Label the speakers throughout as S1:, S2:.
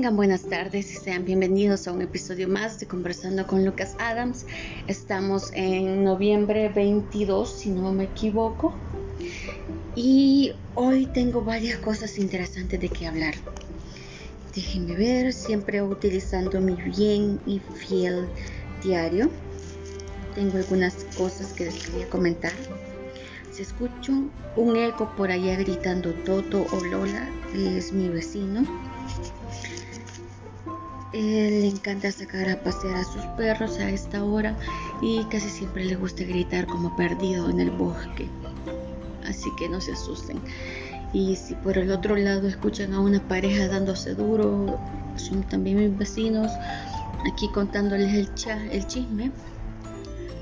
S1: Tengan buenas tardes y sean bienvenidos a un episodio más de Conversando con Lucas Adams. Estamos en noviembre 22, si no me equivoco. Y hoy tengo varias cosas interesantes de que hablar. Déjenme ver, siempre utilizando mi bien y fiel diario. Tengo algunas cosas que les quería comentar. Si escucho un eco por allá gritando Toto o Lola, es mi vecino él le encanta sacar a pasear a sus perros a esta hora y casi siempre le gusta gritar como perdido en el bosque. Así que no se asusten. Y si por el otro lado escuchan a una pareja dándose duro, son también mis vecinos aquí contándoles el, el chisme.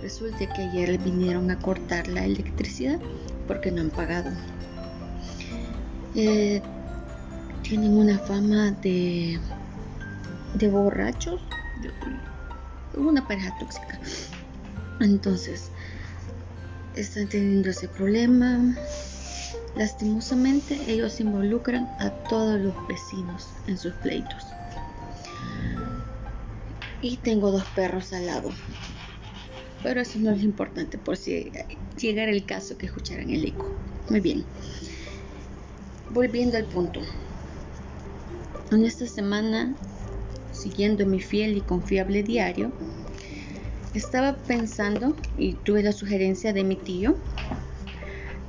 S1: Resulta que ayer vinieron a cortar la electricidad porque no han pagado. Eh, tienen una fama de de borrachos, una pareja tóxica. Entonces, están teniendo ese problema. Lastimosamente, ellos involucran a todos los vecinos en sus pleitos. Y tengo dos perros al lado. Pero eso no es importante, por si llegara el caso que escucharan el eco. Muy bien. Volviendo al punto. En esta semana siguiendo mi fiel y confiable diario, estaba pensando y tuve la sugerencia de mi tío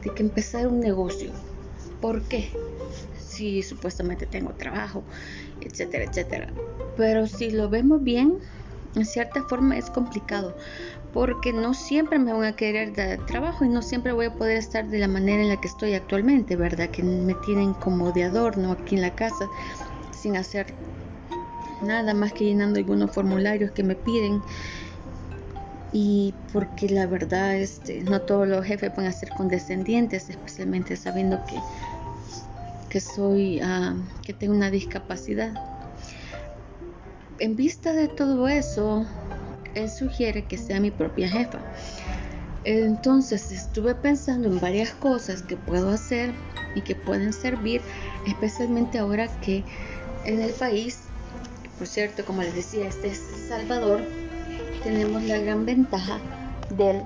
S1: de que empezar un negocio. ¿Por qué? Si supuestamente tengo trabajo, etcétera, etcétera. Pero si lo vemos bien, en cierta forma es complicado porque no siempre me van a querer dar trabajo y no siempre voy a poder estar de la manera en la que estoy actualmente, ¿verdad? Que me tienen como de adorno aquí en la casa sin hacer nada más que llenando algunos formularios que me piden y porque la verdad este, no todos los jefes van a ser condescendientes, especialmente sabiendo que, que soy, ah, que tengo una discapacidad. En vista de todo eso, él sugiere que sea mi propia jefa. Entonces estuve pensando en varias cosas que puedo hacer y que pueden servir, especialmente ahora que en el país por cierto, como les decía, este es Salvador. Tenemos la gran ventaja del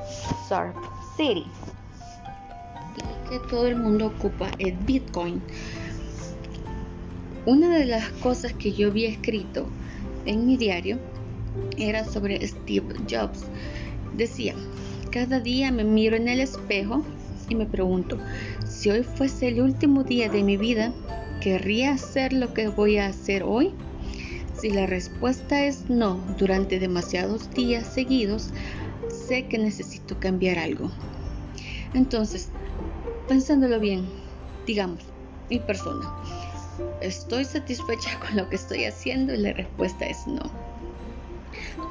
S1: Surf City. Y que todo el mundo ocupa el Bitcoin. Una de las cosas que yo había escrito en mi diario era sobre Steve Jobs. Decía, cada día me miro en el espejo y me pregunto, si hoy fuese el último día de mi vida, ¿querría hacer lo que voy a hacer hoy? Si la respuesta es no durante demasiados días seguidos, sé que necesito cambiar algo. Entonces, pensándolo bien, digamos, mi persona, ¿estoy satisfecha con lo que estoy haciendo? Y la respuesta es no.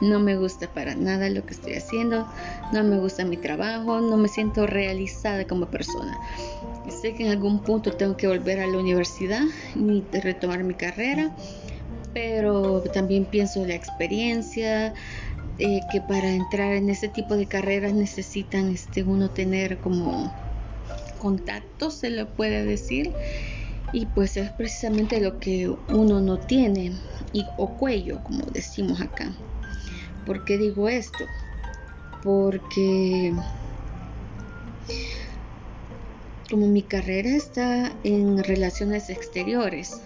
S1: No me gusta para nada lo que estoy haciendo, no me gusta mi trabajo, no me siento realizada como persona. Sé que en algún punto tengo que volver a la universidad y retomar mi carrera pero también pienso la experiencia, eh, que para entrar en ese tipo de carreras necesitan este, uno tener como contacto, se le puede decir, y pues es precisamente lo que uno no tiene, y, o cuello, como decimos acá. ¿Por qué digo esto? Porque como mi carrera está en relaciones exteriores,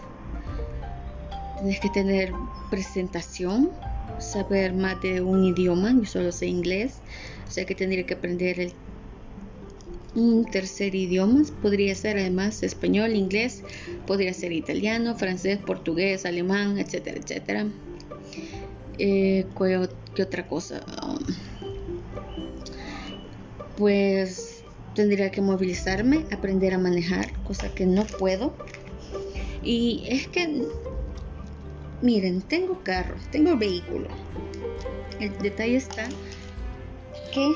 S1: Tienes que tener presentación, saber más de un idioma, yo solo sé inglés, o sea que tendría que aprender un tercer idioma, podría ser además español, inglés, podría ser italiano, francés, portugués, alemán, etcétera, etcétera. Eh, ¿qué, otra cosa? Um, pues tendría que movilizarme, aprender a manejar, cosa que no puedo. Y es que Miren, tengo carro, tengo vehículo. El detalle está que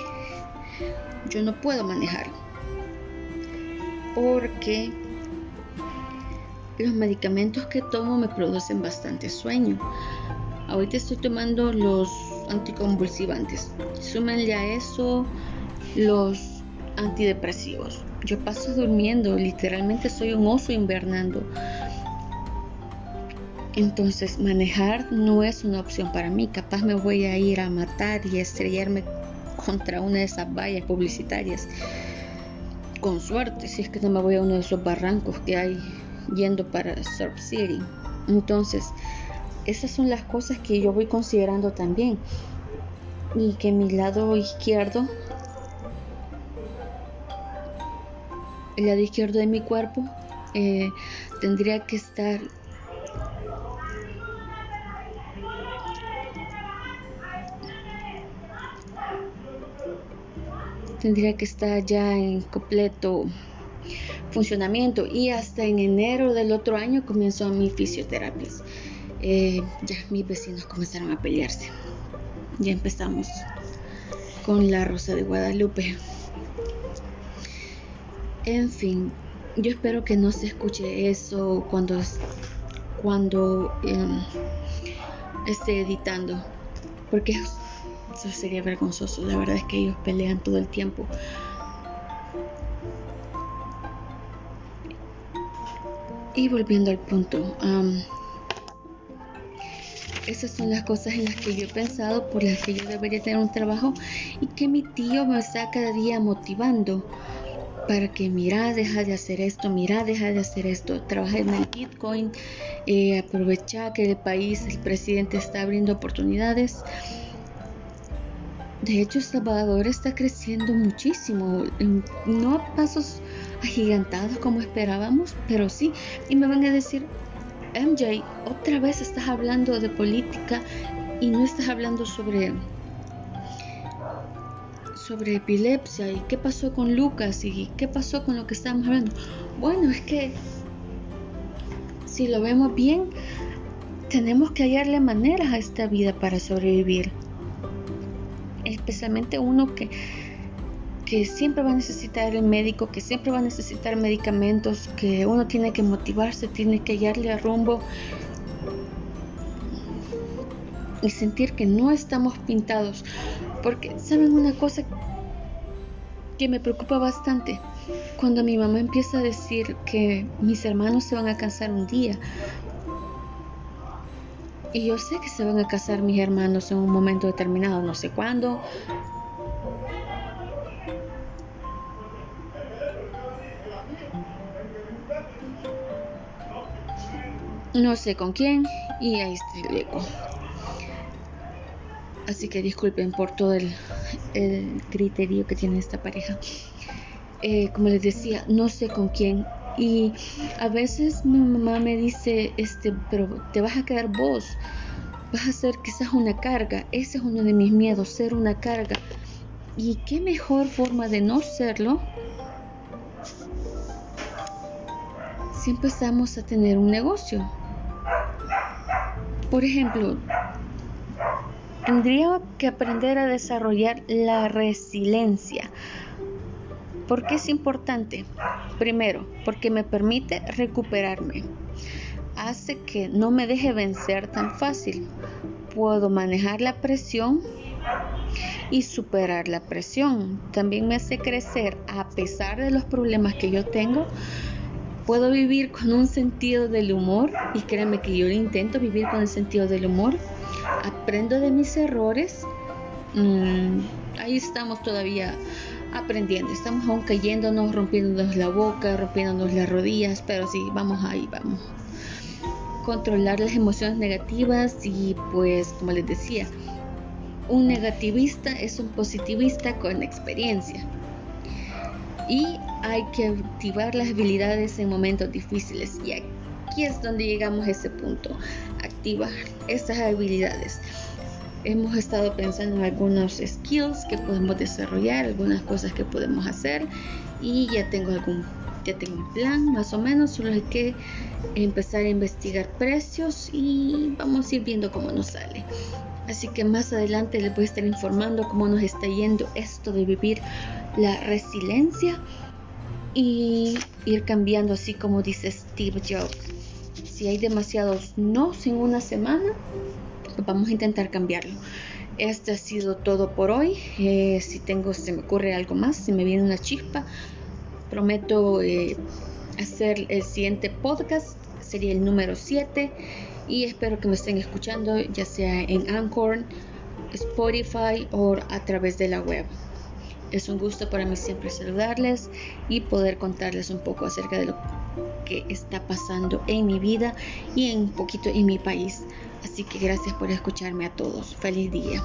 S1: yo no puedo manejar porque los medicamentos que tomo me producen bastante sueño. Ahorita estoy tomando los anticonvulsivantes. Súmenle a eso los antidepresivos. Yo paso durmiendo, literalmente soy un oso invernando Entonces manejar no es una opción para mí. Capaz me voy a ir a matar y estrellarme contra una de esas vallas publicitarias. Con suerte, si es que no me voy a uno de esos barrancos que hay yendo para Surf City. Entonces, esas son las cosas que yo voy considerando también. Y que mi lado izquierdo, el lado izquierdo de mi cuerpo, eh, tendría que estar tendría que estar ya en completo funcionamiento y hasta en enero del otro año comenzó mi fisioterapia. Eh, ya mis vecinos comenzaron a pelearse. Ya empezamos con la Rosa de Guadalupe. En fin, yo espero que no se escuche eso cuando, cuando em, esté editando, porque eso sería vergonzoso. La verdad es que ellos pelean todo el tiempo. Y volviendo al punto, esas son las cosas en las que yo he pensado, por las que yo debería tener un trabajo y que mi tío me está cada día motivando para que mira, deja de hacer esto, mira, deja de hacer esto, trabaja en el Bitcoin, eh, aprovecha que el país, el presidente está abriendo oportunidades. De hecho, Salvador está creciendo muchísimo, no a pasos agigantados como esperábamos, pero sí. Y me van a decir, MJ, otra vez estás hablando de política y no estás hablando sobre sobre epilepsia y qué pasó con Lucas y qué pasó con lo que estamos hablando. Bueno, es que si lo vemos bien, tenemos que hallarle maneras a esta vida para sobrevivir. Especialmente uno que que siempre va a necesitar el médico, que siempre va a necesitar medicamentos, que uno tiene que motivarse, tiene que hallarle a rumbo y sentir que no estamos pintados. Porque, ¿saben una cosa que me preocupa bastante? Cuando mi mamá empieza a decir que mis hermanos se van a casar un día. Y yo sé que se van a casar mis hermanos en un momento determinado, no sé cuándo, no sé con quién y ahí está el eco. Así que disculpen por todo el, criterio que tiene esta pareja. Eh, como les decía, no sé con quién. Y a veces mi mamá me dice, este, pero te vas a quedar vos. Vas a ser quizás una carga. Ese es uno de mis miedos, ser una carga. Y qué mejor forma de no serlo si empezamos a tener un negocio. Por ejemplo, tendría que aprender a desarrollar la resiliencia. ¿Por qué es importante? Primero, porque me permite recuperarme. Hace que no me deje vencer tan fácil. Puedo manejar la presión y superar la presión. También me hace crecer a pesar de los problemas que yo tengo puedo vivir con un sentido del humor y créanme que yo intento vivir con el sentido del humor. Aprendo de mis errores. Mm, ahí estamos todavía aprendiendo. Estamos aún cayéndonos, rompiéndonos la boca, rompiéndonos las rodillas, pero sí, vamos ahí, vamos. Controlar las emociones negativas y pues, como les decía, un negativista es un positivista con experiencia. Y hay que activar las habilidades en momentos difíciles y aquí es donde llegamos a ese punto, activar estas habilidades. Hemos estado pensando en algunos skills que podemos desarrollar, algunas cosas que podemos hacer y ya tengo algún ya tengo un plan más o menos, solo hay que empezar a investigar precios y vamos a ir viendo cómo nos sale. Así que más adelante les voy a estar informando cómo nos está yendo esto de vivir la resiliencia y ir cambiando así como dice Steve Jobs. Si hay demasiados no en una semana, vamos a intentar cambiarlo. Este ha sido todo por hoy. Eh, si tengo, se me ocurre algo más, si me viene una chispa, prometo eh, hacer el siguiente podcast. Sería el número 7 y espero que me estén escuchando ya sea en Anchor, Spotify o a través de la web. Es un gusto para mí siempre saludarles y poder contarles un poco acerca de lo que está pasando en mi vida y un poquito en mi país. Así que gracias por escucharme a todos. Feliz día.